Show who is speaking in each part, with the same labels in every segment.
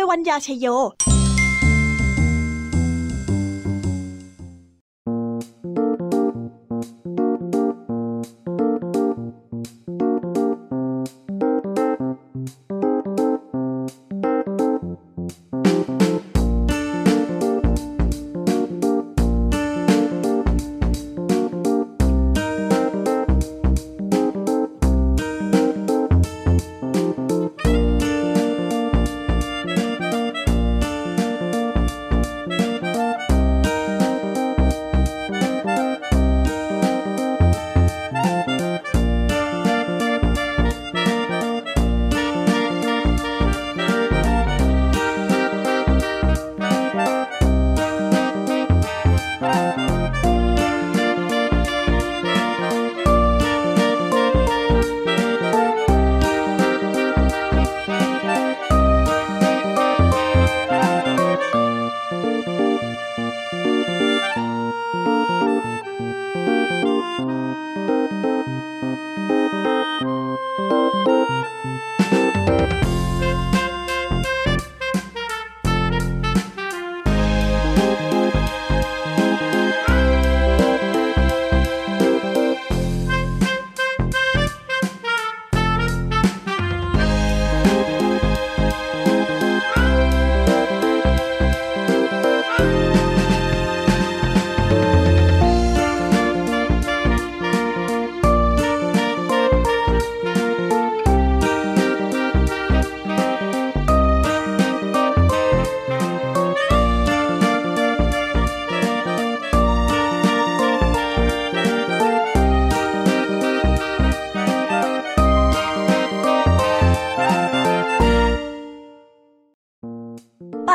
Speaker 1: ยวัญญาชยโย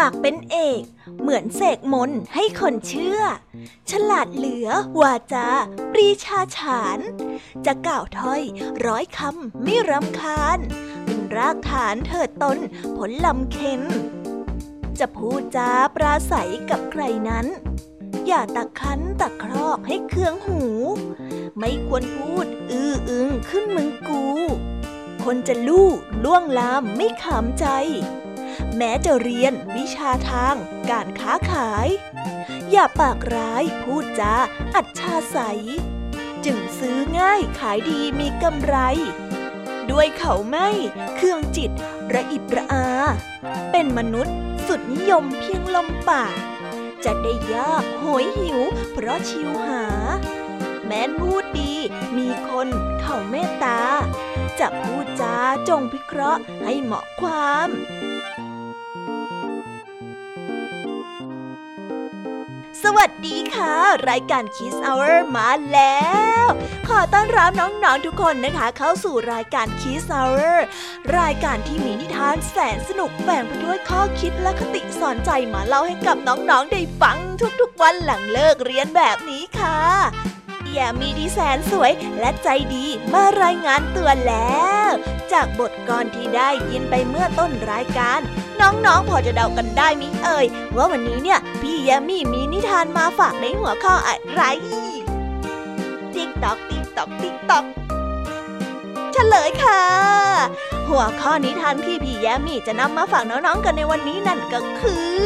Speaker 1: ากเป็นเอก เหมือนเสกมนให้คนเชื่อ ฉลาดเหลือวาจา ปรีชาฉาน จะกล่าวถ้อยร้อยคำไม่รำคาญ เป็นรากฐานเถิดตนผลลำเค็นจะพูดจาปราศัยกับใครนั้น อย่าตักคันตักครอกให้เคืองหู ไม่ควรพูดอื้ออึงขึ้นมึงกู คนจะลู่ล่วงลามไม่ขำใจ แม้จะเรียนวิชาทาง การค้าขาย อย่าปากร้ายพูดจาอัจฉาใส จึงซื้อง่ายขายดีมีกำไร ด้วยเขาไม่เครื่องจิตระอิบระอา เป็นมนุษย์สุดนิยมเพียงลมปากจะได้ยากหอยหิว เพราะชิวหา แม้นพูดดีมีคนเขาเมตตา จะพูดจาจงพิเคราะห์ให้เหมาะความ สวัสดีค่ะ รายการ Kiss Hour มาแล้ว ขอต้อนรับน้องๆทุกคนนะคะ เข้าสู่รายการ Kiss Hour รายการที่มีนิทานแสนสนุกแฝงไปด้วยข้อคิดและคติสอนใจมาเล่าให้กับน้องๆได้ฟังทุกๆวันหลังเลิกเรียนแบบนี้ค่ะ อย่มีดีแสนสวยและใจดีมารายงานตัวแล้ว จากบทกลอนที่ได้ยินไปเมื่อต้นรายการ น้องๆพอจะเดากันได้ไหมเอ่ย ว่าวันนี้เนี่ย พี่แยมมี่มีนิทานมาฝากในหัวข้ออะไร ติ๊กตอกติ๊กตอกติ๊กตอกเฉลยค่ะ หัวข้อนิทานที่พี่แยมมี่จะนำมาฝากน้องๆกันในวันนี้นั่นก็คือ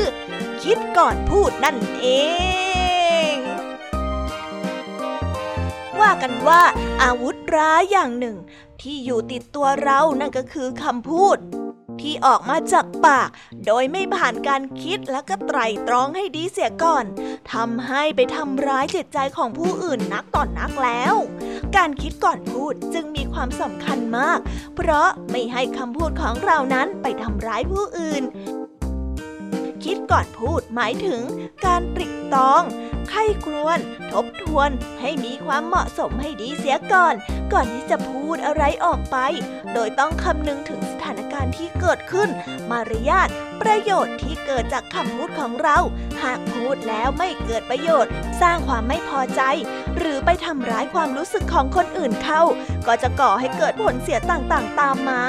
Speaker 1: คิดก่อนพูดนั่นเอง ว่ากันว่าอาวุธร้ายอย่างหนึ่ง ที่อยู่ติดตัวเรานั่นก็คือคำพูด ที่ออกมาจากปาก โดยไม่ผ่านการคิดและก็ไตรตรองให้ดีเสียก่อนทำให้ไปทำร้ายจิตใจของผู้อื่นนักต่อนนักแล้ว การคิดก่อนพูดจึงมีความสำคัญมาก เพราะไม่ให้คำพูดของเรานั้นไปทำร้ายผู้อื่น คิดก่อนพูดหมายถึงการตริตอง ไข้ครวน ทบทวนให้มีความเหมาะสมให้ดีเสียก่อน ก่อนที่จะพูดอะไรออกไป โดยต้องคำนึงถึงสถานการณ์ที่เกิดขึ้น มารยาทประโยชน์ที่เกิดจากคำพูดของเรา หากพูดแล้วไม่เกิดประโยชน์ สร้างความไม่พอใจ หรือไปทำร้ายความรู้สึกของคนอื่นเข้า ก็จะก่อให้เกิดผลเสียต่างๆ ตามมา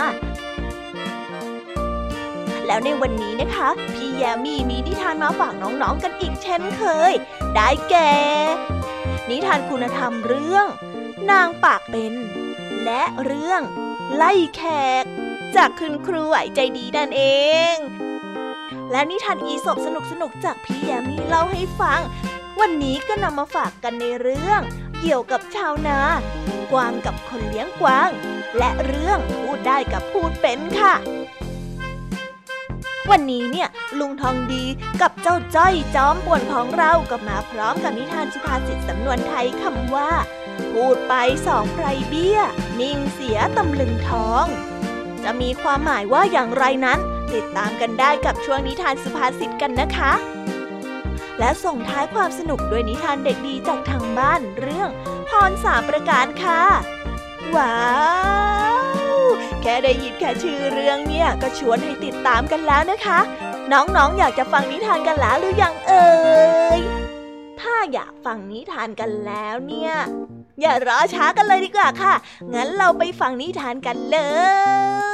Speaker 1: แล้วในวันนี้นะคะ พี่แยมมี่มีนิทานมาฝากน้องๆกันอีกเช่นเคย ได้แก่ นิทานคุณธรรมเรื่อง นางปากเป็น และเรื่อง ไล่แขก จากคุณครูไหวใจดีนั่นเองและนิทานอีสบสนุกๆจากพี่แยมี่เล่าให้ฟัง วันนี้ก็นำมาฝากกันในเรื่อง เกี่ยวกับชาวนา กวางกับคนเลี้ยงกวาง และเรื่องพูดได้กับพูดเป็นค่ะ วันนี้เนี่ยลุงทองดีกับเจ้าจ้อยจอมป่วนของเราก็มาพร้อมกับนิทานสุภาษิตสำนวนไทยคำว่า พูดไปสองไพรเบี้ย นิ่งเสียตำลึงทอง จะมีความหมายว่าอย่างไรนั้น ติดตามกันได้กับช่วงนิทานสุภาษิตกันนะคะ และส่งท้ายความสนุกด้วยนิทานเด็กดีจากทางบ้านเรื่อง พรสามประการค่ะ ว้าว แค่ได้ยินแค่ชื่อเรื่องเนี่ยก็ชวนให้ติดตามกันแล้วนะคะ น้องๆออยากจะฟังนิทานกันแล้วหรือยังเอ่ย ถ้าอยากฟังนิทานกันแล้วเนี่ย อย่ารอช้ากันเลยดีกว่าค่ะ งั้นเราไปฟังนิทานกันเลย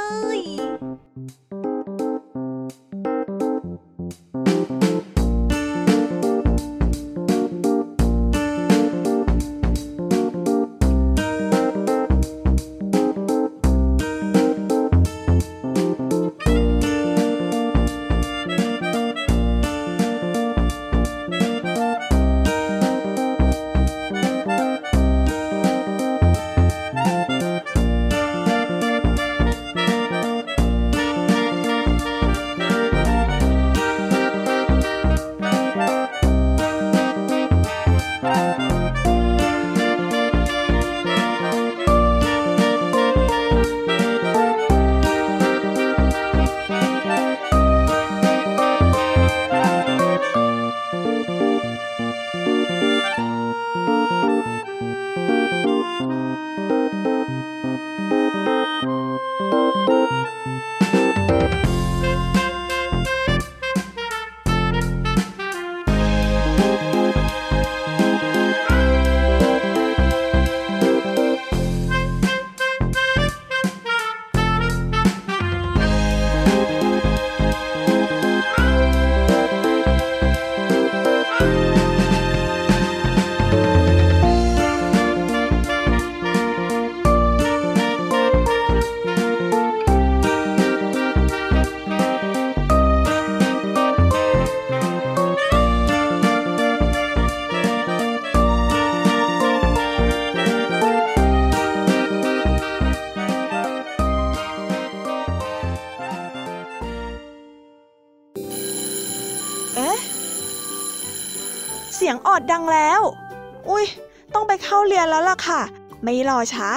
Speaker 1: ี
Speaker 2: ยนแล้วล่ะค่ะ ไม่รอช้า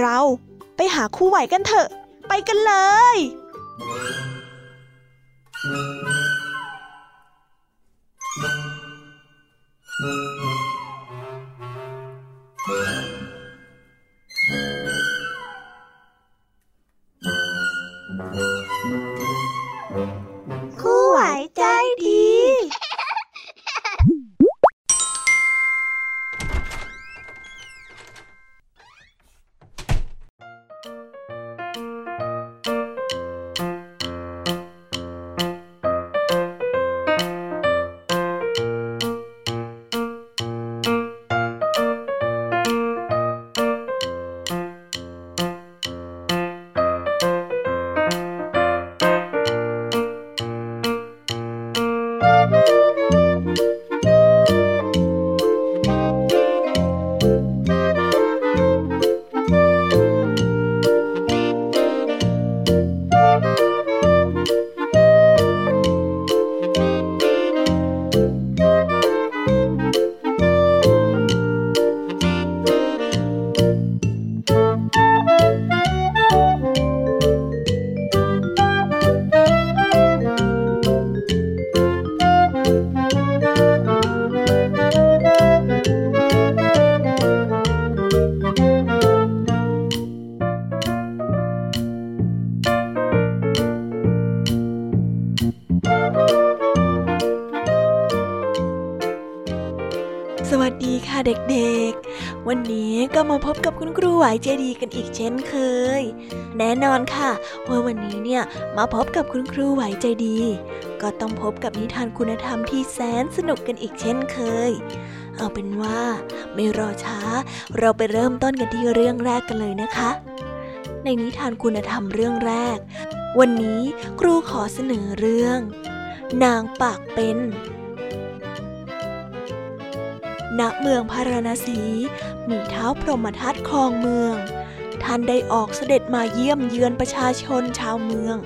Speaker 2: เราไปหาคู่ไหวกันเถอะ ไปกันเลย
Speaker 1: คุณครูไหวเจดีกันอีกเช่นเคย แน่นอนค่ะว่าวันนี้เนี่ยมาพบกับคุณครูไหวใจดี ก็ต้องพบกับนิทานคุณธรรมที่แสนสนุกกันอีกเช่นเคย เอาเป็นว่าไม่รอช้า เราไปเริ่มต้นกันที่เรื่องแรกกันเลยนะคะ ในนิทานคุณธรรมเรื่องแรก วันนี้ครูขอเสนอเรื่อง นางปากเป็นณเมืองพาราณสี มีเท้าพรหมทัตครองเมือง ท่านได้ออกเสด็จมาเยี่ยมเยือนประชาชนชาวเมือง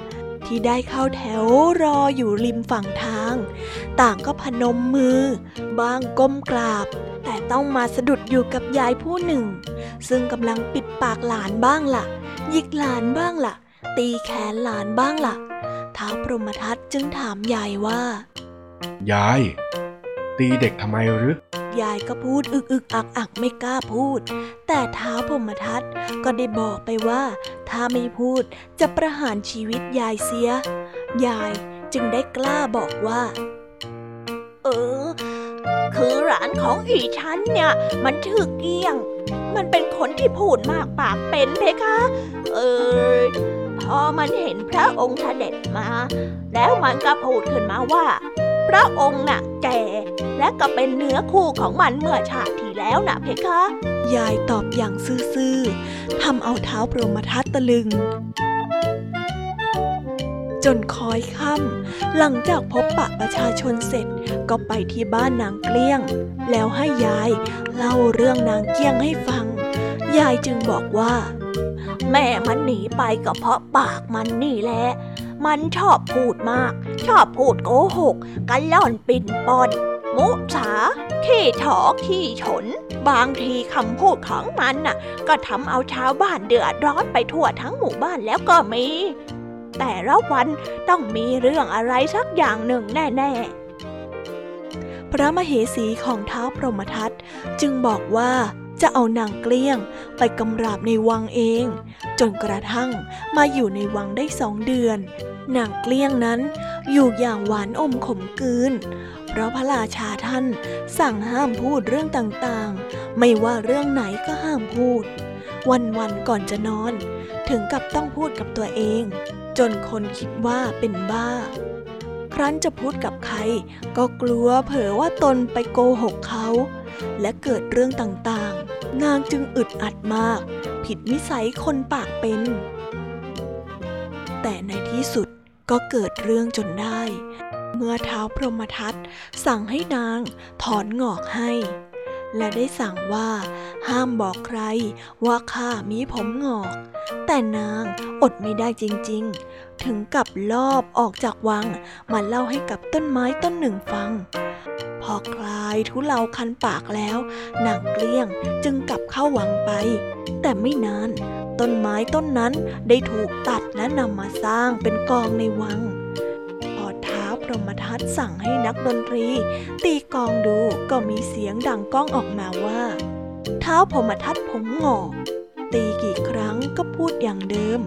Speaker 1: ที่ได้เข้าแถวรออยู่ริมฝั่งทาง ต่างก็พนมมือ บ้างก้มกราบ แต่ต้องมาสะดุดอยู่กับยายผู้หนึ่ง ซึ่งกำลังปิดปากหลานบ้างละ่ะหยิกหลานบ้างละ่ะ ตีแขนหลานบ้างละ่ะท้าวพรหมทัตจึงถามยายว่า
Speaker 3: ยาย ตีเด็กทำไมหรื
Speaker 1: อยายก็พูดอึกอึกอักอักไม่กล้าพูด แต่เท้าพมทัตก็ได้บอกไปว่า ถ้าไม่พูดจะประหารชีวิตยายเสีย ยายจึงได้กล้าบอกว่า
Speaker 4: เออ คือหลานของอีฉันเนี่ย มันถือเกี้ยง มันเป็นคนที่พูดมากปากเป็นเพคะ เออพอมันเห็นพระองค์เสด็จมา แล้วมันก็พูดขึ้นมาว่า พระองค์น่ะ แก่ และก็เป็นเนื้อคู่ของมันเมื่อชาติที่แล้วน่ะเพคะ
Speaker 1: ยายตอบอย่างซื่อๆทำเอาเท้าพรหมทัตตะลึง จนคอยค่ำหลังจากพบปะประชาชนเสร็จก็ไปที่บ้านนางเกลี้ยง แล้วให้ยายเล่าเรื่องนางเกี้ยงให้ฟัง ยายจึงบอกว่า
Speaker 4: แม่มันหนีไปก็เพราะปากมันนี่แหละ มันชอบพูดมาก ชอบพูดโกหกกันล่อนปิ่นปอนมุสาขี้ถอขี้ฉน บางทีคำพูดของมันน่ะ ก็ทำเอาชาวบ้านเดือดร้อนไปทั่วทั้งหมู่บ้านแล้วก็มี แต่ละวันต้องมีเรื่องอะไรสักอย่างหนึ่งแน่
Speaker 1: ๆพระมเหสีของเท้าพรหมทัตจึงบอกว่า จะเอานางเกลี้ยง ไปกำราบในวังเอง จนกระทั่งมาอยู่ในวังได้สองเดือน นางเกลี้ยงนั้นอยู่อย่างหวานอมขมกืน เพราะพระราชาท่านสั่งห้ามพูดเรื่องต่างๆ ไม่ว่าเรื่องไหนก็ห้ามพูด วันๆก่อนจะนอน ถึงกับต้องพูดกับตัวเอง จนคนคิดว่าเป็นบ้าครั้นจะพูดกับใคร ก็กลัวเผลอว่าตนไปโกหกเขา และเกิดเรื่องต่างๆ นางจึงอึดอัดมาก ผิดวิสัยคนปากเป็น แต่ในที่สุดก็เกิดเรื่องจนได้ เมื่อเท้าพรหมทัตสั่งให้นางถอนงอกให้ และได้สั่งว่าห้ามบอกใครว่าข้ามีผมงอก แต่นางอดไม่ได้จริงๆ ถึงกับลอบออกจากวังมาเล่าให้กับต้นไม้ต้นหนึ่งฟัง พอคลายทุเลาคันปากแล้วนางเกลี้ยงจึงกลับเข้าวังไป แต่ไม่นานต้นไม้ต้นนั้นได้ถูกตัดและนำมาสร้างเป็นกองในวัง พรหมทัตสั่งให้นักดนตรี ตีกองดูก็มีเสียงดังก้องออกมาว่า เท้าพรหมทัตผมหงอก ตีกี่ครั้งก็พูดอย่างเดิม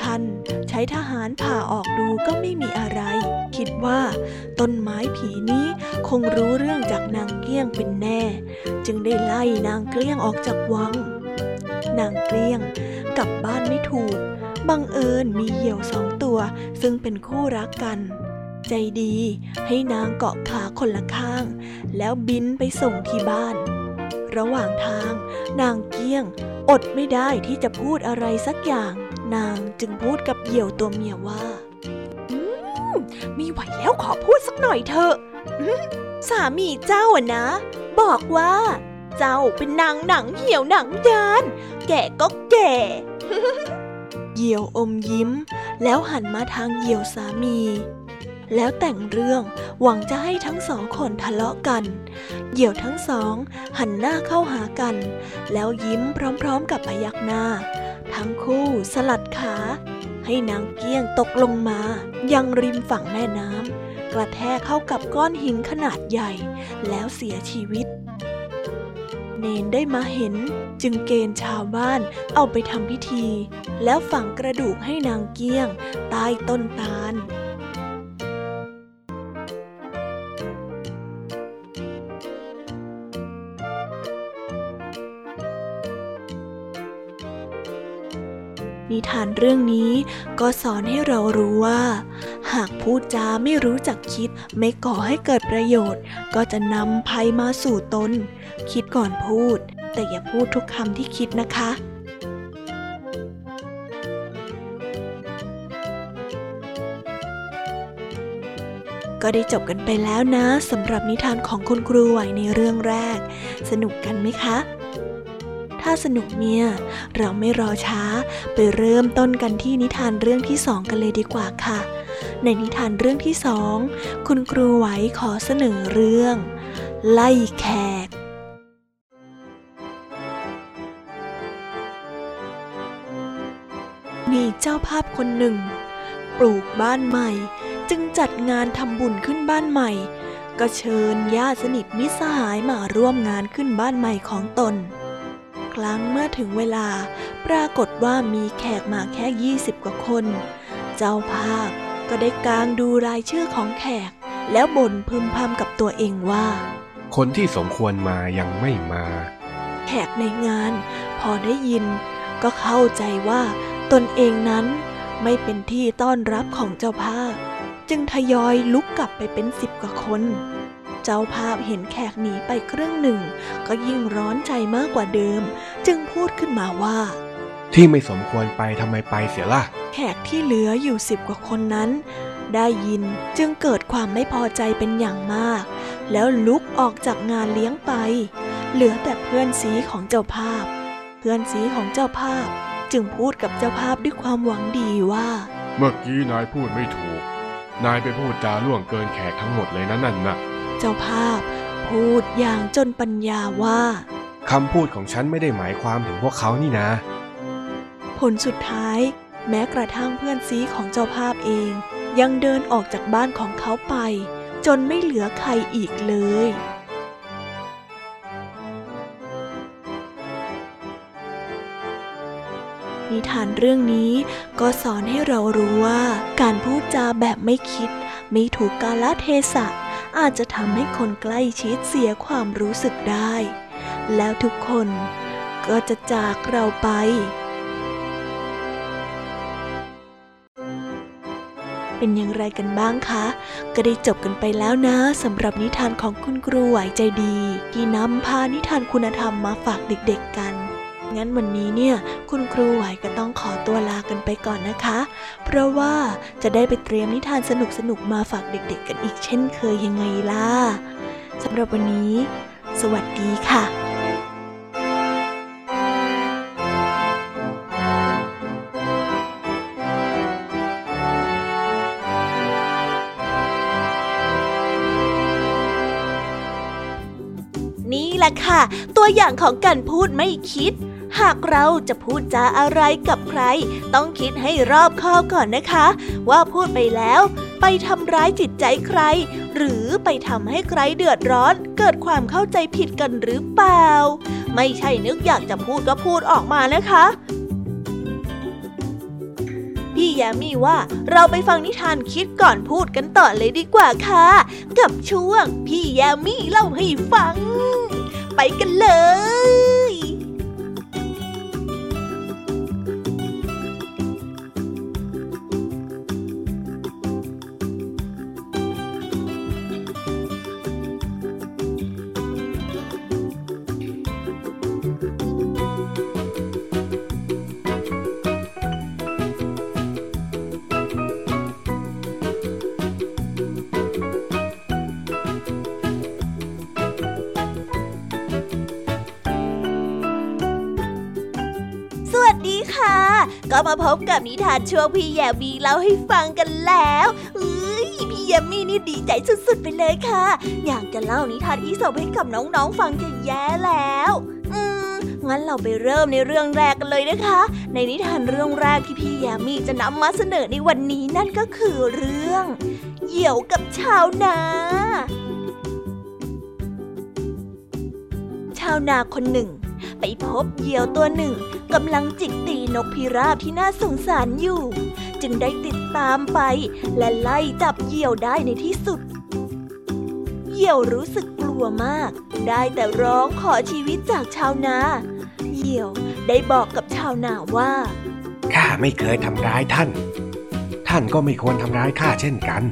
Speaker 1: ท่านใช้ทหารผ่าออกดูก็ไม่มีอะไร คิดว่า ต้นไม้ผีนี้คงรู้เรื่องจากนางเกี้ยงเป็นแน่ จึงได้ไล่นางเกลี้ยงออกจากวัง นางเกลี้ยงกลับบ้านไม่ถูกบังเอิญมีเหยี่ยวสองตัวซึ่งเป็นคู่รักกัน ใจดี ให้นางเกาะขาคนละข้าง แล้วบินไปส่งที่บ้าน ระหว่างทาง นางเกี้ยง อดไม่ได้ที่จะพูดอะไรสักอย่าง นางจึงพูดกับเหยี่ยวตัวเมียว่า
Speaker 2: อืมมีไหวแล้วขอพูดสักหน่อยเถอะสามีเจ้าอะนะ บอกว่า เจ้าเป็นนางหนังเหี่ยวหนังยาน แก่ก็แก่
Speaker 1: เหยี่ยวอมยิ้ม แล้วหันมาทางเหยี่ยวสามี แล้วแต่งเรื่องหวังจะให้ทั้งสองคนทะเลาะกัน เหยี่ยวทั้งสอง หันหน้าเข้าหากัน แล้วยิ้มพร้อมๆกับพยักหน้า ทั้งคู่สลัดขา ให้นางเกี้ยงตกลงมา ยังริมฝั่งแม่น้ำกระแทกเข้ากับก้อนหินขนาดใหญ่ แล้วเสียชีวิต เนนได้มาเห็นจึงเกณฑ์ชาวบ้านเอาไปทำพิธี แล้วฝังกระดูกให้นางเกี้ยงใต้ต้นตาล นิทานเรื่องนี้ ก็สอนให้เรารู้ว่า หากพูดจาไม่รู้จักคิดไม่ก่อให้เกิดประโยชน์ ก็จะนำภัยมาสู่ตน คิดก่อนพูด แต่อย่าพูดทุกคำที่คิดนะคะก็ได้จบกันไปแล้วนะสำหรับนิทานของคุณครูไหวในเรื่องแรก สนุกกันไหมคะ ถ้าสนุกเนี่ย เราไม่รอช้า ไปเริ่มต้นกันที่นิทานเรื่องที่สองกันเลยดีกว่าค่ะ ในนิทานเรื่องที่สองคุณครูไหวขอเสนอเรื่อง ไล่แขกมีเจ้าภาพคนหนึ่ง ปลูกบ้านใหม่ จึงจัดงานทำบุญขึ้นบ้านใหม่ ก็เชิญญาติสนิทมิสหายมาร่วมงานขึ้นบ้านใหม่ของตน ครั้งเมื่อถึงเวลา ปรากฏว่ามีแขกมาแค่ยี่สิบกว่าคน เจ้าภาพก็ได้กางดูรายชื่อของแขก แล้วบ่นพึมพำกับตัวเองว่า
Speaker 5: คนที่สมควรมายังไม่มา
Speaker 1: แขกในงาน พอได้ยิน ก็เข้าใจว่าตนเองนั้นไม่เป็นที่ต้อนรับของเจ้าภาพ จึงทยอยลุกกลับไปเป็นสิบกว่าคน เจ้าภาพเห็นแขกหนีไปครึ่งหนึ่ง ก็ยิ่งร้อนใจมากกว่าเดิม จึงพูดขึ้นมาว่า
Speaker 5: ที่ไม่สมควรไปทำไมไปเสียล่ะ
Speaker 1: แขกที่เหลืออยู่สิบกว่าคนนั้น ได้ยินจึงเกิดความไม่พอใจเป็นอย่างมาก แล้วลุกออกจากงานเลี้ยงไป เหลือแต่เพื่อนสีของเจ้าภาพ เพื่อนสีของเจ้าภาพ จึงพูดกับเจ้าภาพด้วยความหวังดีว่า
Speaker 5: เมื่อกี้นายพูดไม่ถูกนายไปพูดจาล่วงเกินแขกทั้งหมดเลยนะนั่นนะ
Speaker 1: เจ้าภาพ พูดอย่างจนปัญญาว่า
Speaker 5: คำพูดของฉันไม่ได้หมายความถึงพวกเขานี่นะ
Speaker 1: ผลสุดท้าย แม้กระทั่งเพื่อนซีของเจ้าภาพเอง ยังเดินออกจากบ้านของเขาไป จนไม่เหลือใครอีกเลยนิทานเรื่องนี้ก็สอนให้เรารู้ว่า การพูดจาแบบไม่คิด ไม่ถูกกาลเทศะ อาจจะทำให้คนใกล้ชิดเสียความรู้สึกได้ แล้วทุกคนก็จะจากเราไปเป็นอย่างไรกันบ้างคะ ก็ได้จบกันไปแล้วนะสำหรับนิทานของคุณครูไหวใจดี ที่นำพานิทานคุณธรรมมาฝากเด็กๆกัน งั้นวันนี้เนี่ย คุณครูไหวก็ต้องขอตัวลากันไปก่อนนะคะ เพราะว่าจะได้ไปเตรียมนิทานสนุกๆมาฝากเด็กๆ กันอีกเช่นเคยยังไงล่ะสำหรับวันนี้ สวัสดีค่ะ
Speaker 6: นี่แหละค่ะ ตัวอย่างของการพูดไม่คิด หากเราจะพูดจาอะไรกับใคร ต้องคิดให้รอบคอบก่อนนะคะ ว่าพูดไปแล้ว ไปทำร้ายจิตใจใคร หรือไปทำให้ใครเดือดร้อน เกิดความเข้าใจผิดกันหรือเปล่า ไม่ใช่นึกอยากจะพูดก็พูดออกมานะคะพี่แยมี่ว่าเราไปฟังนิทานคิดก่อนพูดกันต่อเลยดีกว่าค่ะ กับช่วงพี่แยมี่เล่าให้ฟัง ไปกันเลย พบกับนิทานช่วงพี่แยมีเล่าให้ฟังกันแล้วเอ้ยพี่แยมี่นี่ดีใจสุดๆไปเลยค่ะ อยากจะเล่านิทานอีสปให้กับน้องๆฟังจะแย่แล้ว อืมงั้นเราไปเริ่มในเรื่องแรกกันเลยนะคะ ในนิทานเรื่องแรกที่พี่แยมี่จะนำมาเสนอในวันนี้นั่นก็คือเรื่องเหยี่ยวกับชาวนาชาวนาคนหนึ่ง ไปพบเหยี่ยวตัวหนึ่งกำลังจิกตีนกพิราบที่น่าสงสารอยู่ จึงได้ติดตามไป และไล่จับเหยี่ยวได้ในที่สุด เหยี่ยวรู้สึกกลัวมาก ได้แต่ร้องขอชีวิตจากชาวนา เหยี่ยวได้บอกกับชาวนาว่า
Speaker 5: ข้าไม่เคยทำร้ายท่าน ท่านก็ไม่ควรทำร้ายข้าเช่นกัน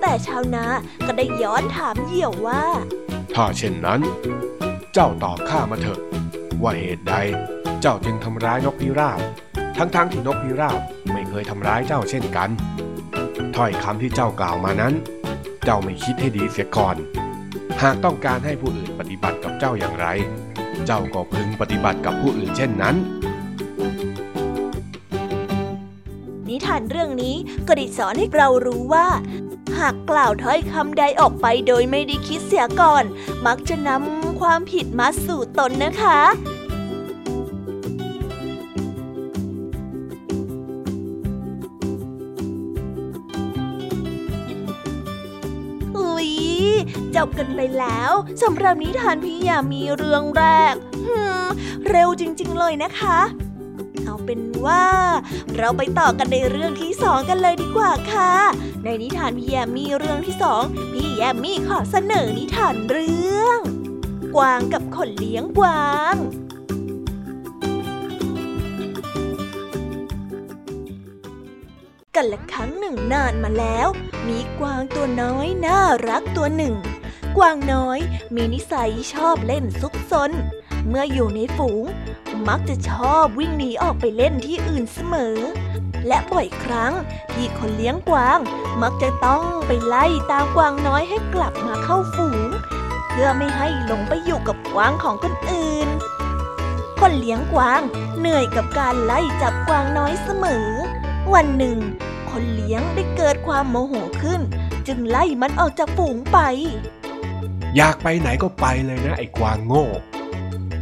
Speaker 1: แต่ชาวนาก็ได้ย้อนถามเหยี่ยวว่า
Speaker 3: ถ้าเช่นนั้น เจ้าตอบข้ามาเถอะ ว่าเหตุใด เจ้าจึงทำร้ายนกพิราบ ทั้งๆทที่นกพิราบไม่เคยทำร้ายเจ้าเช่นกันถ้อยคำที่เจ้ากล่าวมานั้น เจ้าไม่คิดให้ดีเสียก่อน หากต้องการให้ผู้อื่นปฏิบัติกับเจ้าอย่างไร เจ้าก็พึงปฏิบัติกับผู้อื่นเช่นนั้น
Speaker 1: นิทานเรื่องนี้ก็ได้สอนให้เรารู้ว่า หากกล่าวถ้อยคำใดออกไปโดยไม่ได้คิดเสียก่อน มักจะนำ ความผิดมาสู่ตนนะคะอุ๊ยจบกันไปแล้วสำหรับนิทานพี่ยามีเรื่องแรกเร็วจริง ๆ เลยนะคะ เอาเป็นว่า เราไปต่อกันในเรื่องที่สองกันเลยดีกว่าค่ะ ในนิทานพี่แยมมีเรื่องที่สองพี่แยมมีขอเสนอนิทานเรื่อง กวางกับคนเลี้ยงกวางกันละครั้งหนึ่งนานมาแล้ว มีกวางตัวน้อยน่ารักตัวหนึ่ง กวางน้อยมีนิสัยชอบเล่นซุกซน เมื่ออยู่ในฝูง มักจะชอบวิ่งหนีออกไปเล่นที่อื่นเสมอ และบ่อยครั้งที่คนเลี้ยงกวาง มักจะต้องไปไล่ตามกวางน้อยให้กลับมาเข้าฝูง พื่อไม่ให้หลงไปอยู่กับกวางของคนอื่น คนเลี้ยงกวางเหนื่อยกับการไล่จับกวางน้อยเสมอ วันหนึ่ง คนเลี้ยงได้เกิดความโมโหขึ้น จึงไล่มันออกจากฝูงไป
Speaker 3: อยากไปไหนก็ไปเลยนะไอ้กวางโง่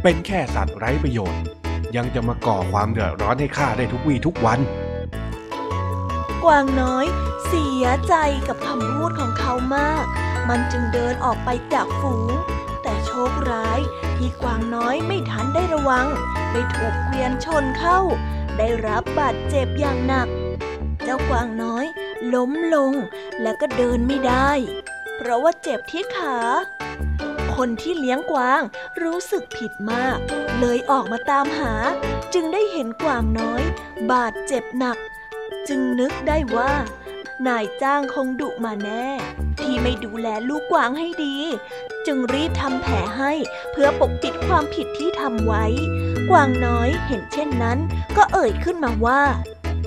Speaker 3: เป็นแค่สัตว์ไร้ประโยชน์ ยังจะมาก่อความเดือดร้อนให้ข้าได้ทุกวี่ทุกวัน
Speaker 1: กวางน้อย เสียใจกับคำพูดของเขามาก มันจึงเดินออกไปจากฝูง แต่โชคร้ายที่กวางน้อยไม่ทันได้ระวังได้ถูกเกวียนชนเข้า ได้รับบาดเจ็บอย่างหนัก เจ้ากวางน้อย ล้มลงแล้วก็เดินไม่ได้ เพราะว่าเจ็บที่ขา คนที่เลี้ยงกวางรู้สึกผิดมาก เลยออกมาตามหา จึงได้เห็นกวางน้อย บาดเจ็บหนัก จึงนึกได้ว่า นายจ้างคงดุมาแน่ ที่ไม่ดูแลลูกกวางให้ดี จึงรีบทำแผลให้เพื่อปกปิดความผิดที่ทำไว้ กวางน้อยเห็นเช่นนั้น ก็เอ่ยขึ้นมาว่า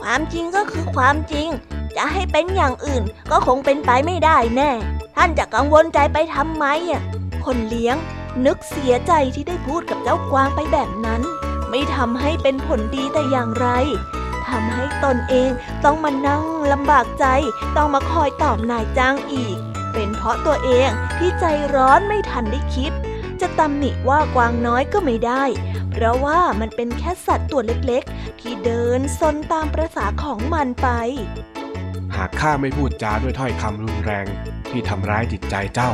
Speaker 1: ความจริงก็คือความจริง จะให้เป็นอย่างอื่นก็คงเป็นไปไม่ได้แน่ ท่านจะกังวลใจไปทำไมอะคนเลี้ยงนึกเสียใจที่ได้พูดกับเจ้ากวางไปแบบนั้น ไม่ทำให้เป็นผลดีแต่อย่างไร ทำให้ตนเองต้องมานั่งลำบากใจ ต้องมาคอยตอบนายจ้างอีก เป็นเพราะตัวเองที่ใจร้อนไม่ทันได้คิด จะตำหนิว่ากวางน้อยก็ไม่ได้ เพราะว่ามันเป็นแค่สัตว์ตัวเล็กๆ ที่เดินซนตามประษาของมันไป
Speaker 3: หากข้าไม่พูดจาด้วยถ้อยคำรุนแรงที่ทำร้ายจิตใจเจ้า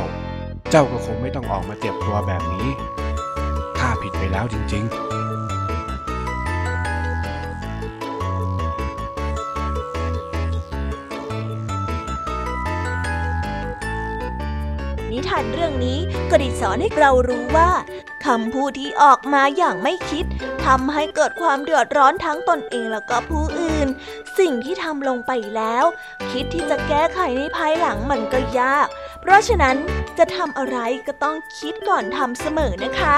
Speaker 3: เจ้าก็คงไม่ต้องออกมาเจ็บตัวแบบนี้ ข้าผิดไปแล้วจริง ๆ
Speaker 1: ณ์เรื่องนี้ก็ได้สอนให้เรารู้ว่าคำพูดที่ออกมาอย่างไม่คิดทำให้เกิดความเดือดร้อนทั้งตนเองแล้วก็ผู้อื่น สิ่งที่ทำลงไปแล้ว คิดที่จะแก้ไขในภายหลังมันก็ยาก เพราะฉะนั้นจะทำอะไรก็ต้องคิดก่อนทำเสมอนะคะ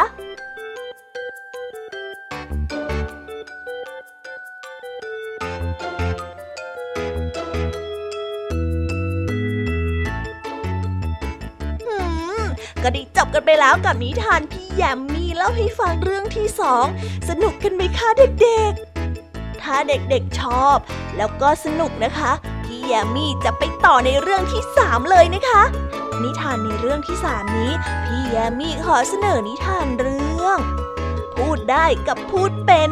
Speaker 1: ก็ได้จบกันไปแล้วกับนิทานพี่แยมมีเล่าให้ฟังเรื่องที่สองสนุกกันไหมคะเด็กๆ ถ้าเด็กๆชอบ แล้วก็สนุกนะคะ พี่แยมมี่จะไปต่อในเรื่องที่สามเลยนะคะ นิทานในเรื่องที่สามนี้ พี่แยมมี่ขอเสนอนิทานเรื่อง พูดได้กับพูดเป็น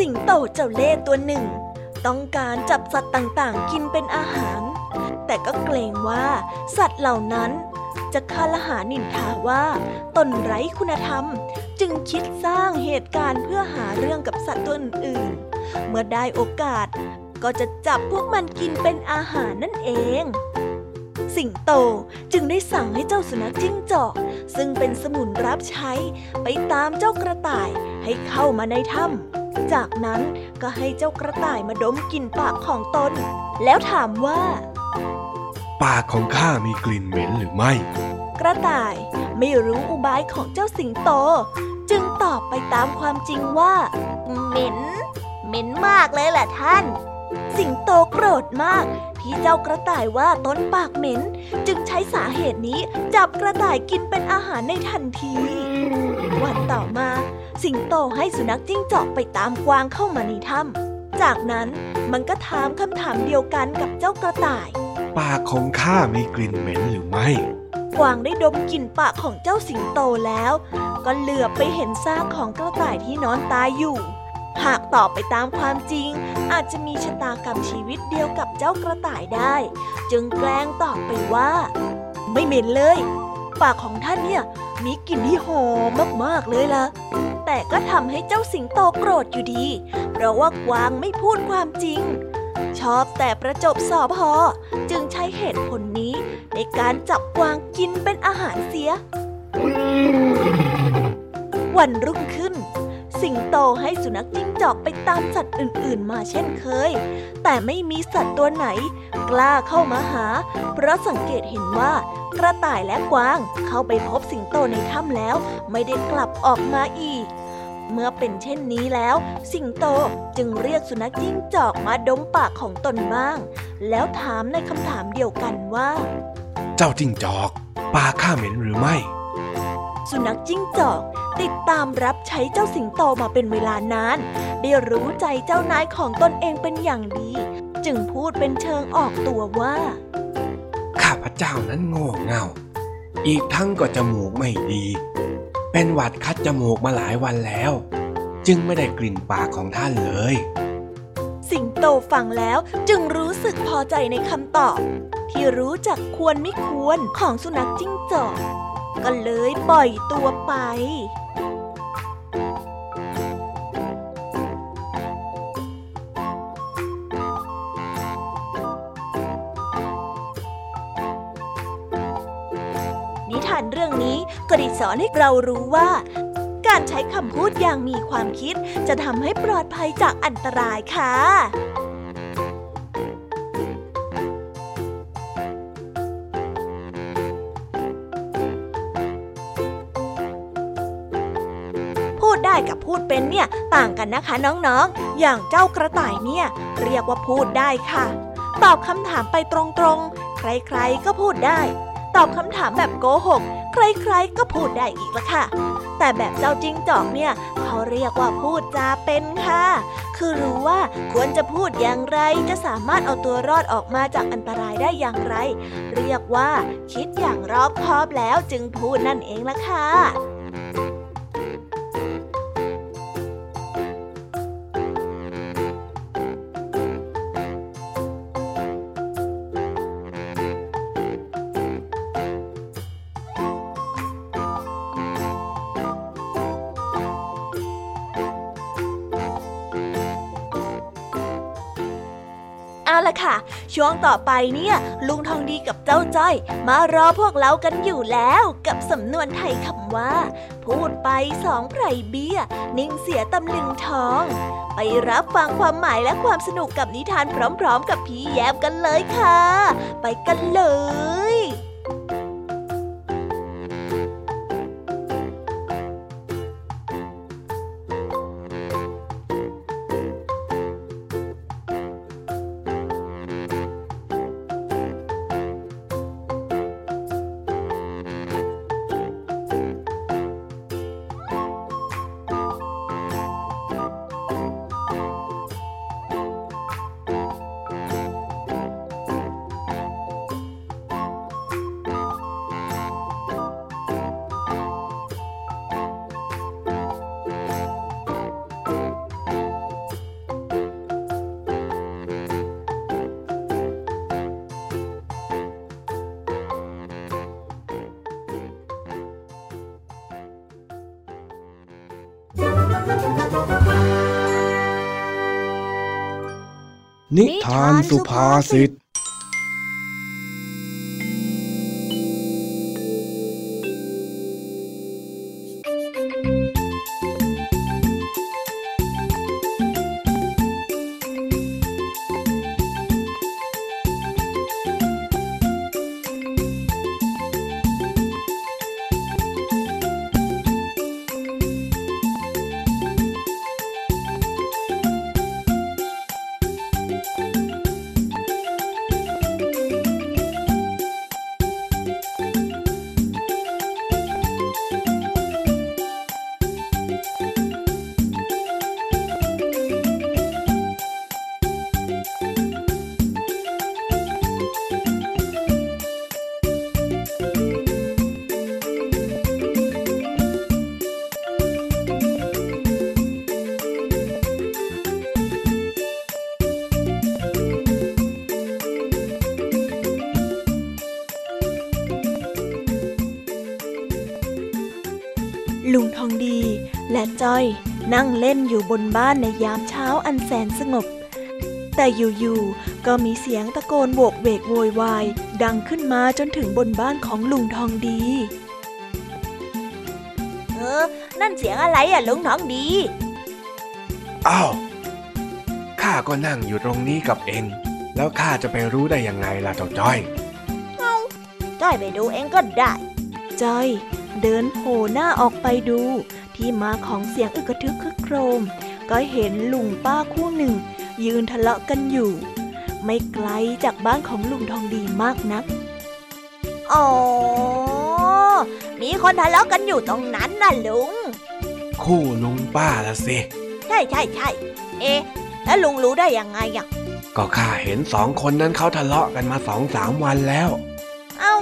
Speaker 1: สิงโตเจ้าเล่ห์ตัวหนึ่ง ต้องการจับสัตว์ต่างๆ กินเป็นอาหาร แต่ก็เกรงว่าสัตว์เหล่านั้นจะคาลหานินทาว่าตนไร้คุณธรรม จึงคิดสร้างเหตุการณ์เพื่อหาเรื่องกับสัตว์ตัวอื่นๆ เมื่อได้โอกาส ก็จะจับพวกมันกินเป็นอาหารนั่นเอง สิงโตจึงได้สั่งให้เจ้าสุนัขจิ้งจอก ซึ่งเป็นสมุนรับใช้ ไปตามเจ้ากระต่ายให้เข้ามาในถ้ำ จากนั้นก็ให้เจ้ากระต่ายมาดมกลิ่นปากของตน แล้วถามว่า
Speaker 3: ปากของข้ามีกลิ่นเหม็นหรือไม่
Speaker 1: กระต่ายไม่รู้อุบายของเจ้าสิงโต จึงตอบไปตามความจริงว่า เหม็น เหม็นมากเลยแหละท่าน สิงโตโกรธมาก ที่เจ้ากระต่ายว่าต้นปากเหม็น จึงใช้สาเหตุนี้จับกระต่ายกินเป็นอาหารในทันทีวันต่อมา สิงโตให้สุนัขจิ้งจอกไปตามกวางเข้ามาในถ้ำจากนั้นมันก็ถามคำถามเดียวกันกับเจ้ากระต่าย
Speaker 3: ปากของข้ามีกลิ่นเหม็นหรือไม่
Speaker 1: กวางได้ดมกลิ่นปากของเจ้าสิงโตแล้ว ก็เหลือบไปเห็นซากของกระต่ายที่นอนตายอยู่ หากตอบไปตามความจริง อาจจะมีชะตากรรมชีวิตเดียวกับเจ้ากระต่ายได้ จึงแกล้งตอบไปว่า ไม่เหม็นเลย ปากของท่านเนี่ยมีกลิ่นที่หอมมากๆเลยล่ะ แต่ก็ทำให้เจ้าสิงโตโกรธอยู่ดี เพราะว่ากวางไม่พูดความจริง ชอบแต่ประจบสอพอจึงใช้เหตุผลนี้ ในการจับกวางกินเป็นอาหารเสีย วันรุ่งขึ้น สิงโตให้สุนัขจิ้งจอกไปตามสัตว์อื่นๆ มาเช่นเคย แต่ไม่มีสัตว์ตัวไหน กล้าเข้ามาหา เพราะสังเกตเห็นว่ากระต่ายและกวางเข้าไปพบสิงโตในถ้ำแล้ว ไม่ได้กลับออกมาอีก เมื่อเป็นเช่นนี้แล้ว สิงโตจึงเรียกสุนัขจิ้งจอกมาดมปากของตนบ้าง แล้วถามในคำถามเดียวกันว่า
Speaker 3: เจ้าจิ้งจอก ปากข้าเหม็นหรือไม่
Speaker 1: สุนัขจิ้งจอก ติดตามรับใช้เจ้าสิงโตมาเป็นเวลานาน ได้รู้ใจเจ้านายของตนเองเป็นอย่างดี จึงพูดเป็นเชิงออกตัวว่า
Speaker 5: ข้าพเจ้านั้นโง่เง่า อีกทั้งก็จมูกไม่ดี เป็นหวัดคัดจมูกมาหลายวันแล้ว จึงไม่ได้กลิ่นปากของท่านเลย
Speaker 1: สิงโตฟังแล้วจึงรู้สึกพอใจในคำตอบ ที่รู้จักควรไม่ควรของสุนัขจิ้งจอก ก็เลยปล่อยตัวไปนิทานเรื่องนี้ก็ได้สอนให้เรารู้ว่า การใช้คำพูดอย่างมีความคิดจะทำให้ปลอดภัยจากอันตรายค่ะ พูดเป็นเนี่ยต่างกันนะคะน้องๆ อย่างเจ้ากระต่ายเนี่ย เรียกว่าพูดได้ค่ะ ตอบคำถามไปตรงๆ ใครๆก็พูดได้ ตอบคำถามแบบโกหก ใครๆก็พูดได้อีกละค่ะ แต่แบบเจ้าจิ้งจอกเนี่ยเขาเรียกว่าพูดจาเป็นค่ะ คือรู้ว่าควรจะพูดอย่างไรจะสามารถเอาตัวรอดออกมาจากอันตรายได้อย่างไร เรียกว่าคิดอย่างรอบคอบแล้วจึงพูดนั่นเองละค่ะ ละค่ะ ช่วงต่อไปเนี่ย ลุงทองดีกับเจ้าจ้อย มารอพวกเรากันอยู่แล้วกับสำนวนไทยคำว่า พูดไปสองไพรเบี้ย นิ่งเสียตำลึงทอง ไปรับฟังความหมายและความสนุกกับนิทานพร้อมๆ กับพี่แย้มกันเลยค่ะ ไปกันเลย
Speaker 3: นิทานสุภาษิต
Speaker 1: บนบ้านในยามเช้าอันแสนสงบ แต่อยู่ๆก็มีเสียงตะโกนโวกเวกโวยวาย ดังขึ้นมาจนถึงบนบ้านของลุงทองดี
Speaker 4: เออ นั่นเสียงอะไรอะลุงทองดี
Speaker 5: อ้าว ข้าก็นั่งอยู่ตรงนี้กับเอง แล้วข้าจะไปรู้ได้ยังไงล่ะเจ้าจ้อย
Speaker 4: จ้อยไปดูเองก็ได้
Speaker 1: จ้อยเดินโผล่หน้าออกไปดู ที่มาของเสียงอึกกระทึกคึกโครม ก็เห็นลุงป้าคู่หนึ่ง ยืนทะเลาะกันอยู่ ไม่ไกลจากบ้านของลุงทองดีมากนัก
Speaker 4: อ๋อ มีคนทะเลาะกันอยู่ตรงนั้นน่ะลุง
Speaker 5: คู่ลุงป้าละสิ
Speaker 4: ใช่ใช่ใช่ เอ๊ะแล้วลุงรู้ได้ยังไงอะ
Speaker 5: ก็ข้าเห็นสองคนนั้นเขาทะเลาะกันมาสองสามวันแล้ว
Speaker 4: เอ้า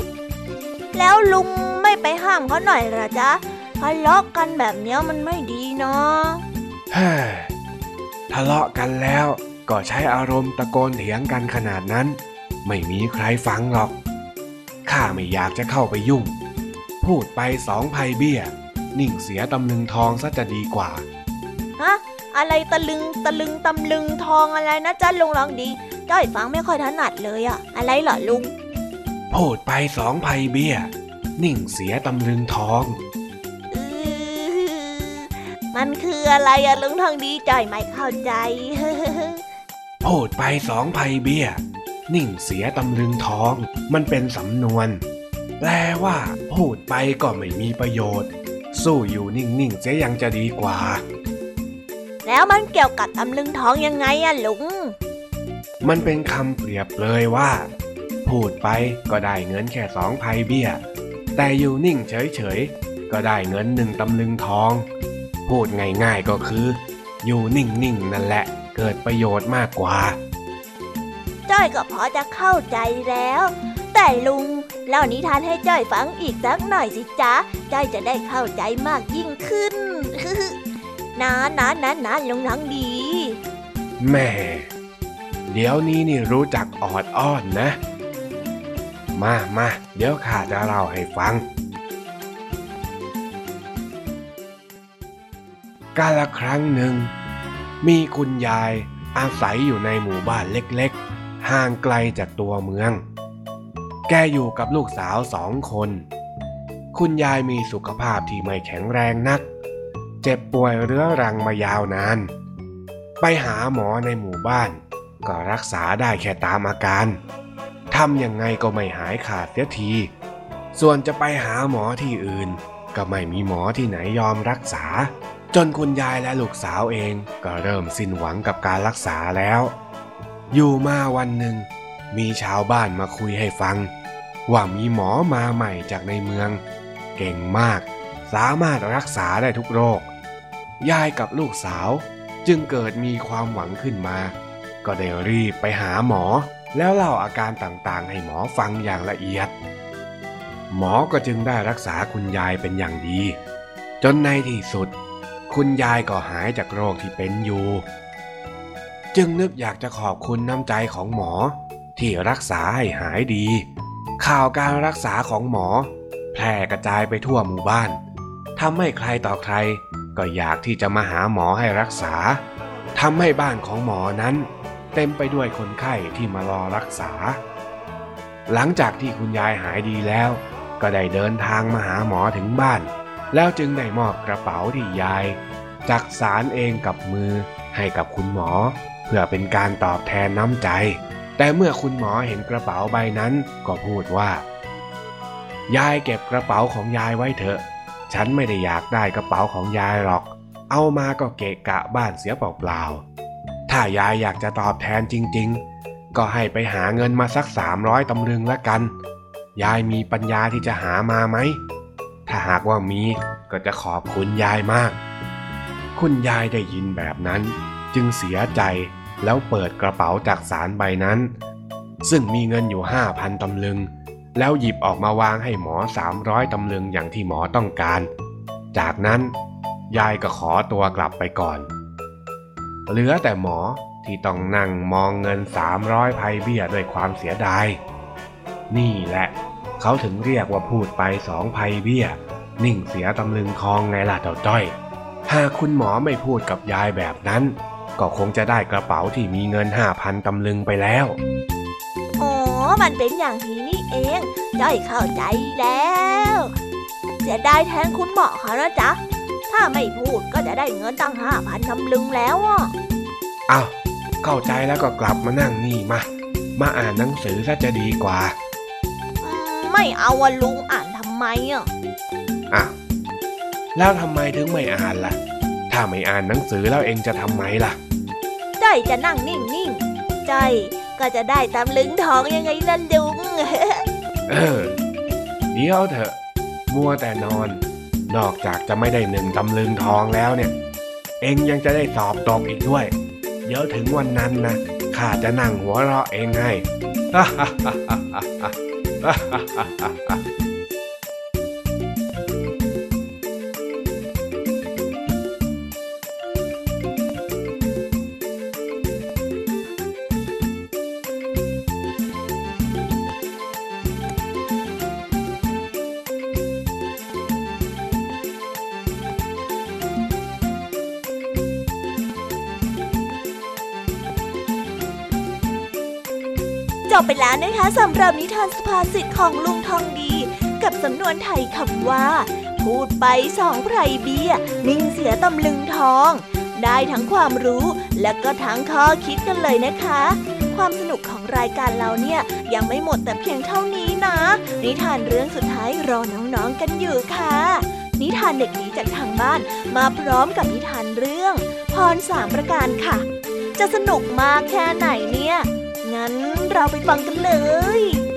Speaker 4: แล้วลุงไม่ไปห้ามเขาหน่อยเหรอจ๊ะ ทะเลาะกันแบบเนี้ยมันไม่ดีเนาะ
Speaker 5: เฮ้ยทะเลาะกันแล้วก็ใช้อารมณ์ตะโกนเถียงกันขนาดนั้น ไม่มีใครฟังหรอก ข้าไม่อยากจะเข้าไปยุ่ง พูดไปสองภัยเบี้ย นิ่งเสียตำลึงทองซะจะดีกว่า
Speaker 4: ฮะ อะไรตะลึงตะลึงตำลึงทองอะไรนะจ๊ะลุงลองดี จ้อยฟังไม่ค่อยถนัดเลยอะอะไรเหรอลุง
Speaker 5: พูดไปสองภัยเบี้ย นิ่งเสียตำลึงทอง
Speaker 4: อือ มันคืออะไรอะลุงทองดีจ้อยไม่เข้าใจ
Speaker 5: พูดไปสองภัยเบี้ย นิ่งเสียตำลึงทอง มันเป็นสำนวน แปลว่า พูดไปก็ไม่มีประโยชน์ สู้อยู่นิ่งๆเสียยังจะดีกว่า
Speaker 4: แล้วมันเกี่ยวกับตำลึงทองยังไงอะลุง
Speaker 5: มันเป็นคำเปรียบเลยว่า พูดไปก็ได้เงินแค่สองภัยเบี้ย แต่อยู่นิ่งเฉยๆก็ได้เงินหนึ่งตำลึงทอง พูดง่ายๆก็คือ อยู่นิ่งๆนั่นแหละ เกิดประโยชน์มากกว่า
Speaker 4: จ้อยก็พอจะเข้าใจแล้ว แต่ลุงเล่านิทานให้จ้อยฟังอีกสักหน่อยสิจ๊ะ จ้อยจะได้เข้าใจมากยิ่งขึ้นนะนะนะนะลุงทั้งดี
Speaker 5: แหม่เดี๋ยวนี้นี่รู้จักออดอ้อนนะ มามาเดี๋ยวข้าจะเล่าให้ฟัง กาลครั้งหนึ่ง มีคุณยายอาศัยอยู่ในหมู่บ้านเล็กๆ ห่างไกลจากตัวเมือง แกอยู่กับลูกสาวสองคน คุณยายมีสุขภาพที่ไม่แข็งแรงนัก เจ็บป่วยเรื้อรังมายาวนาน ไปหาหมอในหมู่บ้าน ก็รักษาได้แค่ตามอาการทำยังไงก็ไม่หายขาดเสียที ส่วนจะไปหาหมอที่อื่น ก็ไม่มีหมอที่ไหนยอมรักษา จนคุณยายและลูกสาวเองก็เริ่มสิ้นหวังกับการรักษาแล้ว อยู่มาวันหนึ่ง มีชาวบ้านมาคุยให้ฟัง ว่ามีหมอมาใหม่จากในเมือง เก่งมาก สามารถรักษาได้ทุกโรค ยายกับลูกสาวจึงเกิดมีความหวังขึ้นมา ก็ได้รีบไปหาหมอแล้วเล่าอาการต่างๆ ให้หมอฟังอย่างละเอียด หมอก็จึงได้รักษาคุณยายเป็นอย่างดี จนในที่สุด คุณยายก็หายจากโรคที่เป็นอยู่ จึงนึกอยากจะขอบคุณน้ำใจของหมอ ที่รักษาให้หายดี ข่าวการรักษาของหมอ แพร่กระจายไปทั่วหมู่บ้านทำให้ใครต่อใคร ก็อยากที่จะมาหาหมอให้รักษาทำให้บ้านของหมอนั้น เต็มไปด้วยคนไข้ที่มารอรักษา หลังจากที่คุณยายหายดีแล้ว ก็ได้เดินทางมาหาหมอถึงบ้าน แล้วจึงได้มอบกระเป๋าที่ยาย จักสารเองกับมือให้กับคุณหมอ เพื่อเป็นการตอบแทนน้ำใจ แต่เมื่อคุณหมอเห็นกระเป๋าใบนั้นก็พูดว่า ยายเก็บกระเป๋าของยายไว้เถอะ ฉันไม่ได้อยากได้กระเป๋าของยายหรอก เอามาก็เกะกะบ้านเสียเปล่าๆถ้ายายอยากจะตอบแทนจริง ๆ ก็ให้ไปหาเงินมาสักสามร้อยตำลึงละกัน ยายมีปัญญาที่จะหามาไหม ถ้าหากว่ามีก็จะขอบคุณยายมาก คุณยายได้ยินแบบนั้น จึงเสียใจแล้วเปิดกระเป๋าจากสารใบนั้น ซึ่งมีเงินอยู่ห้าพันตำลึง แล้วหยิบออกมาวางให้หมอสามร้อยตำลึงอย่างที่หมอต้องการ จากนั้นยายก็ขอตัวกลับไปก่อน เหลือแต่หมอที่ต้องนั่งมองเงินสามร้อยไพเบี้ยด้วยความเสียดาย นี่แหละ เขาถึงเรียกว่าพูดไปสองไพเบี้ย นิ่งเสียตำลึงทองไงล่ะเจ้าจ้อย หากคุณหมอไม่พูดกับยายแบบนั้น ก็คงจะได้กระเป๋าที่มีเงินห้าพันตำลึงไปแล้ว
Speaker 4: อ๋อ มันเป็นอย่างนี้นี่เอง จ้อยเข้าใจแล้วเสียดายแทนคุณหมอเขานะจ๊ะ ถ้าไม่พูดก็จะได้เงินตั้งห้าพันตำลึงแล้วอะ
Speaker 5: อ้าวเข้าใจแล้วก็กลับมานั่งนี่มา มาอ่านหนังสือซะจะดีกว่า
Speaker 4: อืม ไม่เอาอะลุงอ่านทำไมอะ
Speaker 5: อ้าวแล้วทำไมถึงไม่อ่านล่ะ ถ้าไม่อ่านหนังสือแล้วเองจะทำไมล่ะ
Speaker 4: จ้อยจะนั่งนิ่งๆจ้อยก็จะได้ตำลึงทองยังไงล่ะลุง
Speaker 5: เออ เดี๋ยวเถอะ มัวแต่นอน นอกจากจะไม่ได้หนึ่งตำลึงทองแล้วเนี่ย เองยังจะได้สอบตกอีกด้วย เดี๋ยวถึงวันนั้นนะข้าจะนั่งหัวเราะเองให้
Speaker 1: จบ ไปแล้วนะคะสำหรับนิทานสุภาษิตของลุงทองดี กับสำนวนไทยคำว่า พูดไปสองไพรเบี้ย นิ่งเสียตำลึงทอง ได้ทั้งความรู้และก็ทั้งข้อคิดกันเลยนะคะ ความสนุกของรายการเราเนี่ยยังไม่หมดแต่เพียงเท่านี้นะ นิทานเรื่องสุดท้ายรอน้องๆกันอยู่ค่ะ นิทานเด็กดีจากทางบ้านมาพร้อมกับนิทานเรื่อง พรสามประการค่ะ จะสนุกมากแค่ไหนเนี่ย งั้นเราไปฟังกันเลย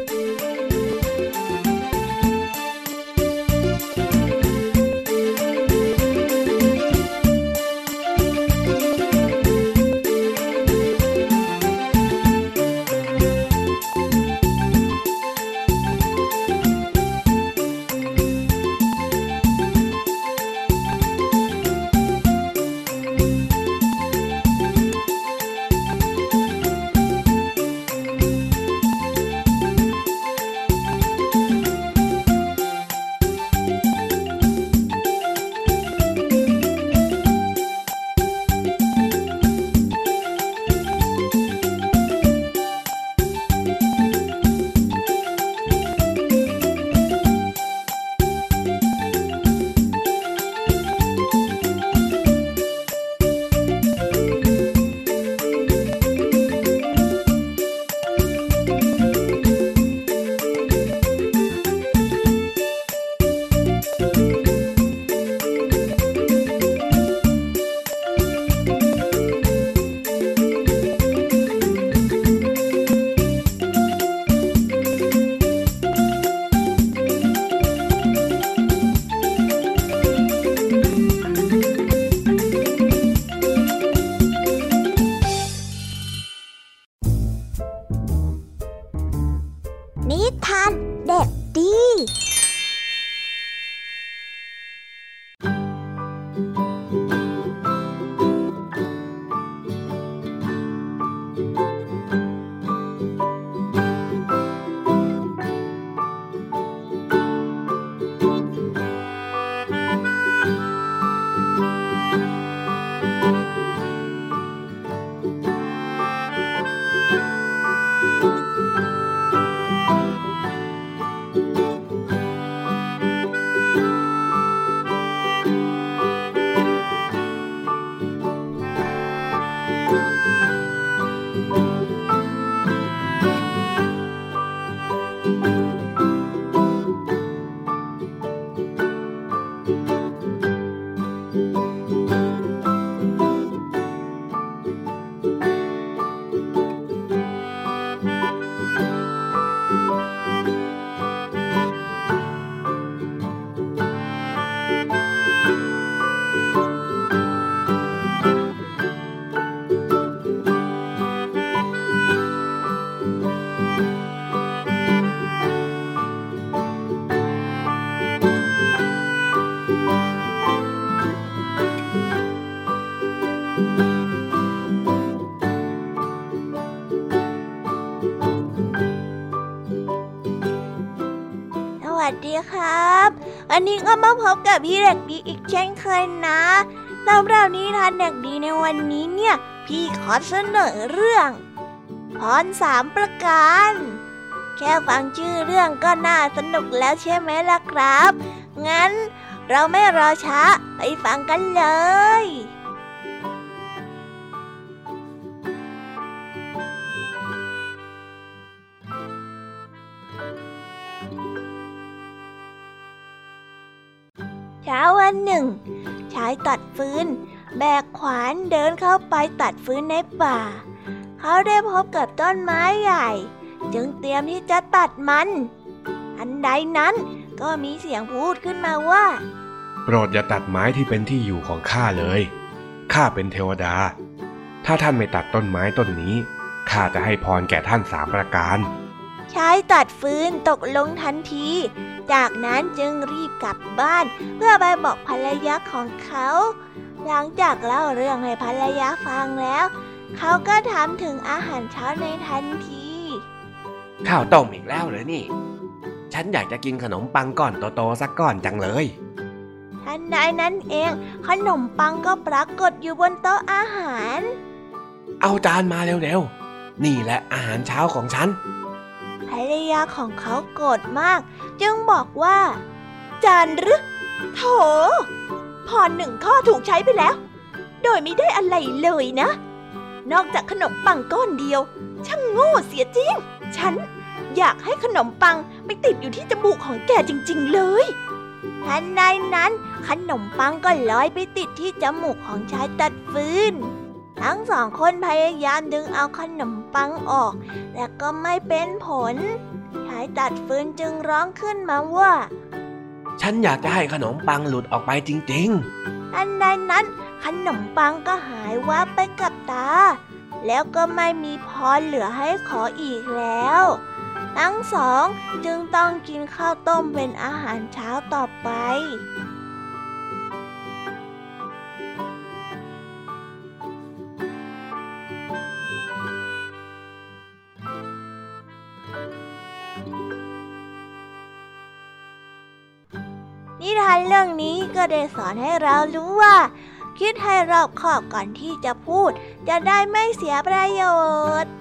Speaker 1: อันนี้ก็มาพบกับพี่เด็กดีอีกเช่นเคยนะสำหรับนิทานเด็กดีในวันนี้เนี่ย พี่ขอเสนอเรื่องพรสามประการ แค่ฟังชื่อเรื่องก็น่าสนุกแล้วใช่ไหมล่ะครับ งั้นเราไม่รอช้าไปฟังกันเลย ตัดฟืน แบกขวานเดินเข้าไปตัดฟืนในป่า เขาได้พบกับต้นไม้ใหญ่ จึงเตรียมที่จะตัดมัน อันใดนั้นก็มีเสียงพูดขึ้นมาว่า
Speaker 5: โปรดอย่าตัดไม้ที่เป็นที่อยู่ของข้าเลย ข้าเป็นเทวดา ถ้าท่านไม่ตัดต้นไม้ต้นนี้ ข้าจะให้พรแก่ท่านสามประการ
Speaker 1: ชายตัดฟืนตกลงทันที จากนั้นจึงรีบกลับบ้าน เพื่อไปบอกภรรยาของเขา หลังจากเล่าเรื่องให้ภรรยาฟังแล้ว เขาก็ถามถึงอาหารเช้าในทันที
Speaker 5: ข้าวต้มอีกแล้วเหรอนี่ ฉันอยากจะกินขนมปังก้อนโตๆสักก้อนจังเลย
Speaker 1: ทันใดนั้นเอง ขนมปังก็ปรากฏอยู่บนโต๊ะอาหาร
Speaker 5: เอาจานมาเร็วๆ นี่แหละอาหารเช้าของฉัน
Speaker 1: ภรรยาของเขาโกรธมาก จึงบอกว่า จานหรือโถพรหนึ่งข้อถูกใช้ไปแล้ว โดยไม่ได้อะไรเลยนะ นอกจากขนมปังก้อนเดียว ช่างโง่เสียจริง ฉันอยากให้ขนมปังไปติดอยู่ที่จมูกของแกจริง ๆ เลยทันใดนั้น ขนมปังก็ลอยไปติดที่จมูกของชายตัดฟืน ทั้งสองคนพยายามดึงเอาขนมปังออก แต่ก็ไม่เป็นผลชายตัดฟืนจึงร้องขึ้นมาว่า
Speaker 5: ฉันอยากจะให้ขนมปังหลุดออกไปจริง
Speaker 1: อันใดนั้นขนมปังก็หายวับไปกับตา แล้วก็ไม่มีพรเหลือให้ขออีกแล้ว ทั้งสองจึงต้องกินข้าวต้มเป็นอาหารเช้าต่อไป นิทานเรื่องนี้ก็ได้สอนให้เรารู้ว่า คิดให้รอบคอบก่อนที่จะพูด จะได้ไม่เสียประโยชน์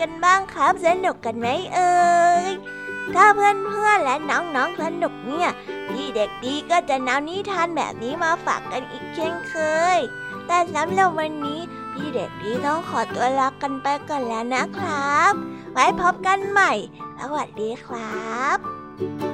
Speaker 1: กันบ้างครับ สนุกกันไหมเอ่ย ถ้าเพื่อนๆและน้องๆสนุกเนี่ย พี่เด็กดีก็จะนำนิทานแบบนี้มาฝากกันอีกเช่นเคย แต่สำหรับวันนี้พี่เด็กดีต้องขอตัวลากันไปก่อนแล้วนะครับ ไว้พบกันใหม่ สวัสดีครับ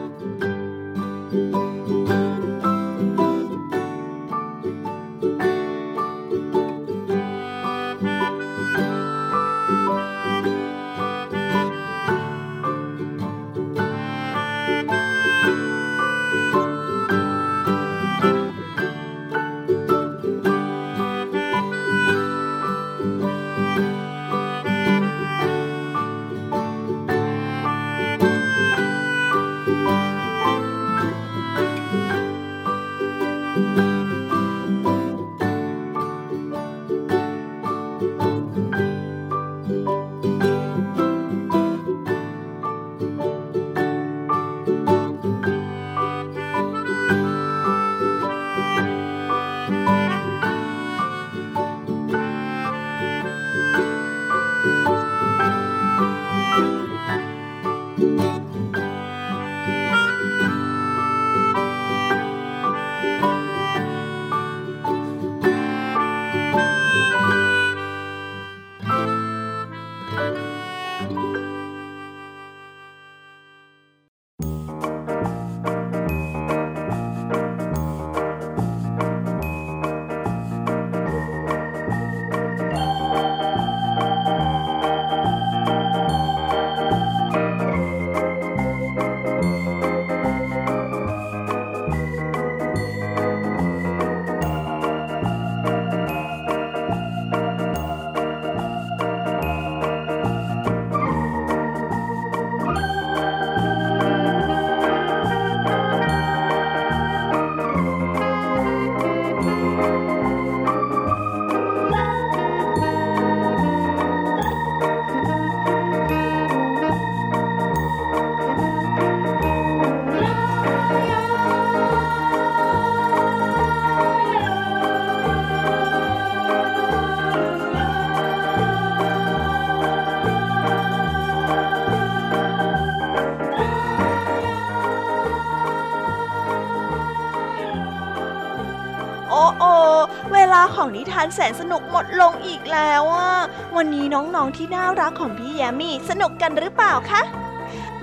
Speaker 1: แสนสนุกหมดลงอีกแล้วอะวันนี้น้องๆที่น่ารักของพี่แยมมี่สนุกกันหรือเปล่าคะ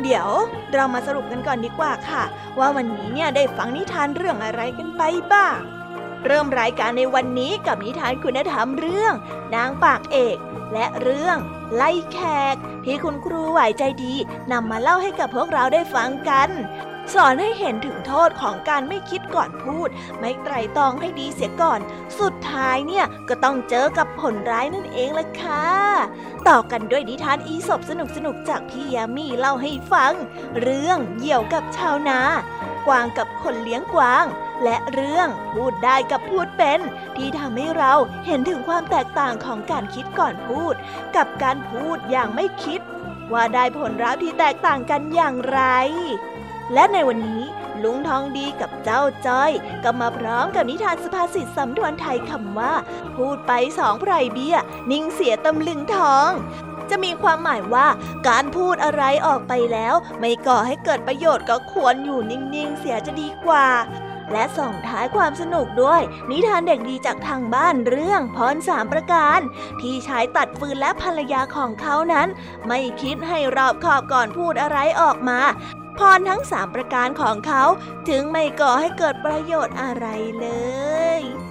Speaker 1: เดี๋ยวเรามาสรุปกันก่อนดีกว่าค่ะ ว่าวันนี้เนี่ยได้ฟังนิทานเรื่องอะไรกันไปบ้าง เริ่มรายการในวันนี้กับนิทานคุณธรรมเรื่อง นางปากเอก และเรื่องไล่แขก ที่คุณครูไหวใจดีนำมาเล่าให้กับพวกเราได้ฟังกัน สอนให้เห็นถึงโทษของการไม่คิดก่อนพูด ไม่ไตรตรองให้ดีเสียก่อน สุดท้ายเนี่ยก็ต้องเจอกับผลร้ายนั่นเองล่ะค่ะ ต่อกันด้วยนิทานอีสบสนุกสนุกจากพี่ยามีเล่าให้ฟัง เรื่องเหี่ยวกับชาวนากวางกับคนเลี้ยงกวาง และเรื่องพูดได้กับพูดเป็น ที่ทำให้เราเห็นถึงความแตกต่างของการคิดก่อนพูด กับการพูดอย่างไม่คิด ว่าได้ผลลัพธ์ที่แตกต่างกันอย่างไร และในวันนี้ลุงทองดีกับเจ้าจ้อยก็มาพร้อมกับนิทานสุภาษิตสำนวนไทยคำว่า พูดไปสองไพรเบี้ย นิ่งเสียตำลึงทอง จะมีความหมายว่าการพูดอะไรออกไปแล้ว ไม่ก่อให้เกิดประโยชน์ก็ควรอยู่นิ่งๆเสียจะดีกว่า และส่งท้ายความสนุกด้วย นิทานเด็กดีจากทางบ้านเรื่องพรสามประการ ที่ชายตัดฟืนและภรรยาของเขานั้น ไม่คิดให้รอบขอบก่อนพูดอะไรออกมา พรทั้งสามประการของเขา ถึงไม่ก่อให้เกิดประโยชน์อะไรเลย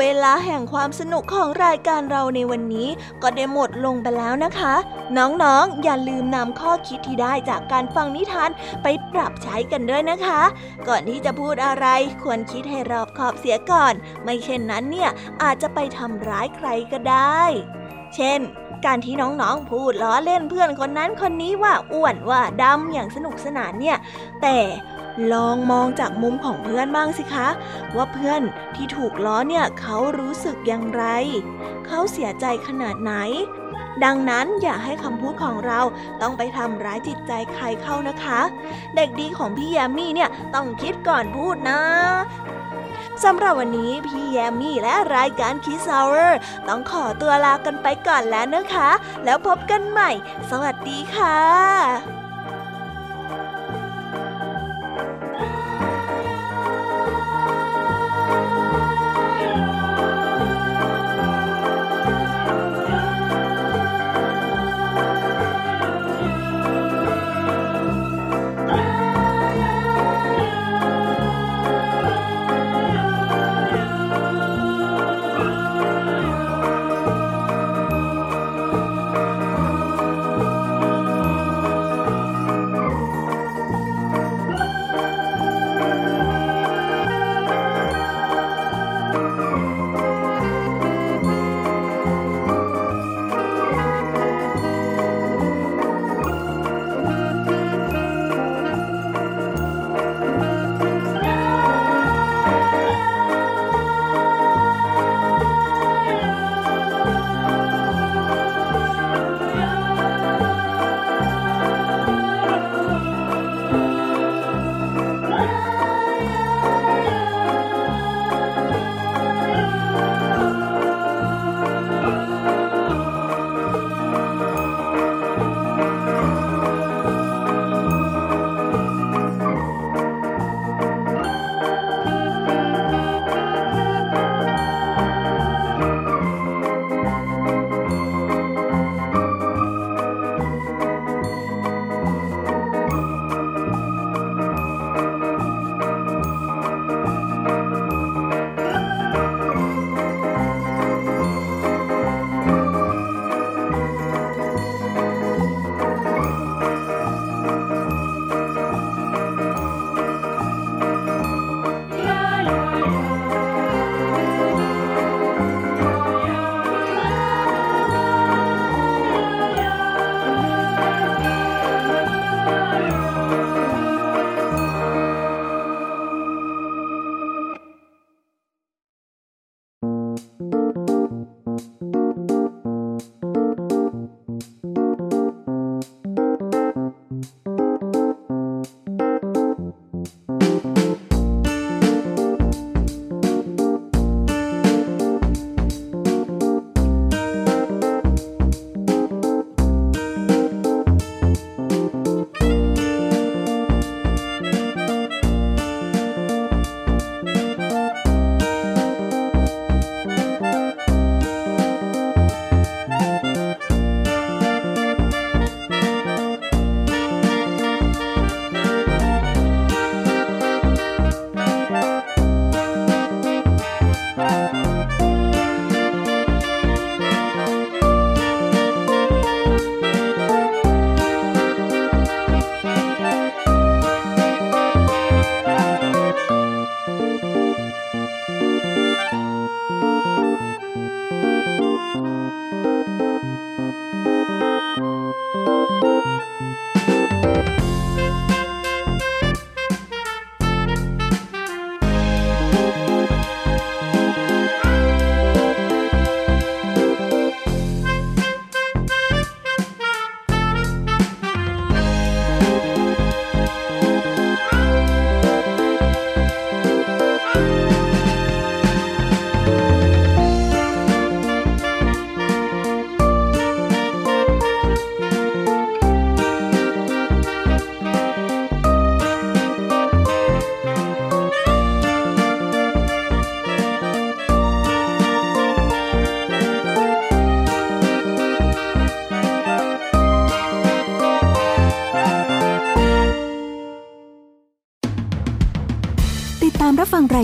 Speaker 1: เวลาแห่งความสนุกของรายการเราในวันนี้ ก็ได้หมดลงไปแล้วนะคะ น้องๆอย่าลืมนำข้อคิดที่ได้จากการฟังนิทานไปปรับใช้กันด้วยนะคะ ก่อนที่จะพูดอะไรควรคิดให้รอบขอบเสียก่อน ไม่เช่นนั้นเนี่ยอาจจะไปทำร้ายใครก็ได้ เช่นการที่น้องๆ พูดล้อเล่นเพื่อนคนนั้นคนนี้ว่าอ้วนว่าดำอย่างสนุกสนานเนี่ย แต่ ลองมองจากมุมของเพื่อนบ้างสิคะ ว่าเพื่อนที่ถูกล้อเนี่ยเขารู้สึกอย่างไร เขาเสียใจขนาดไหน ดังนั้นอย่าให้คำพูดของเราต้องไปทำร้ายจิตใจใครเข้านะคะ เด็กดีของพี่แยมมี่เนี่ยต้องคิดก่อนพูดนะสำหรับวันนี้พี่แยมมี่และรายการคิสเวอร์ต้องขอตัวลากันไปก่อนแล้วนะคะ แล้วพบกันใหม่ สวัสดีค่ะ